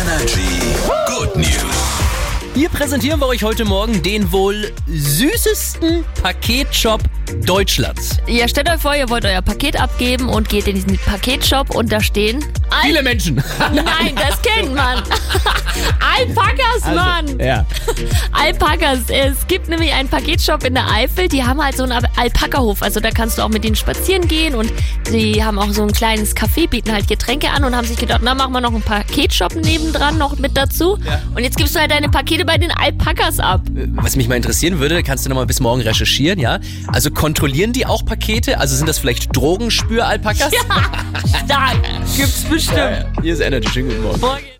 Energy Good News. Hier präsentieren wir euch heute Morgen den wohl süßesten Paketshop Deutschlands. Ja, stellt euch vor, ihr wollt euer Paket abgeben und geht in diesen Paketshop und da stehen. Viele Menschen. Nein, das kennt man. Alpakas, Mann. Also, ja. Alpakas. Es gibt nämlich einen Paketshop in der Eifel, die haben halt so einen Alpakahof. Also da kannst du auch mit denen spazieren gehen und die haben auch so ein kleines Café, bieten halt Getränke an und haben sich gedacht, na machen wir noch einen Paketshop nebendran noch mit dazu. Und jetzt gibst du halt deine Pakete bei den Alpakas ab. Was mich mal interessieren würde, kannst du noch mal bis morgen recherchieren, ja? Also kontrollieren die auch Pakete? Also sind das vielleicht Drogenspür-Alpakas? Da gibt's bestimmt. Hier ist Energy. Schönen guten Morgen. Morgen.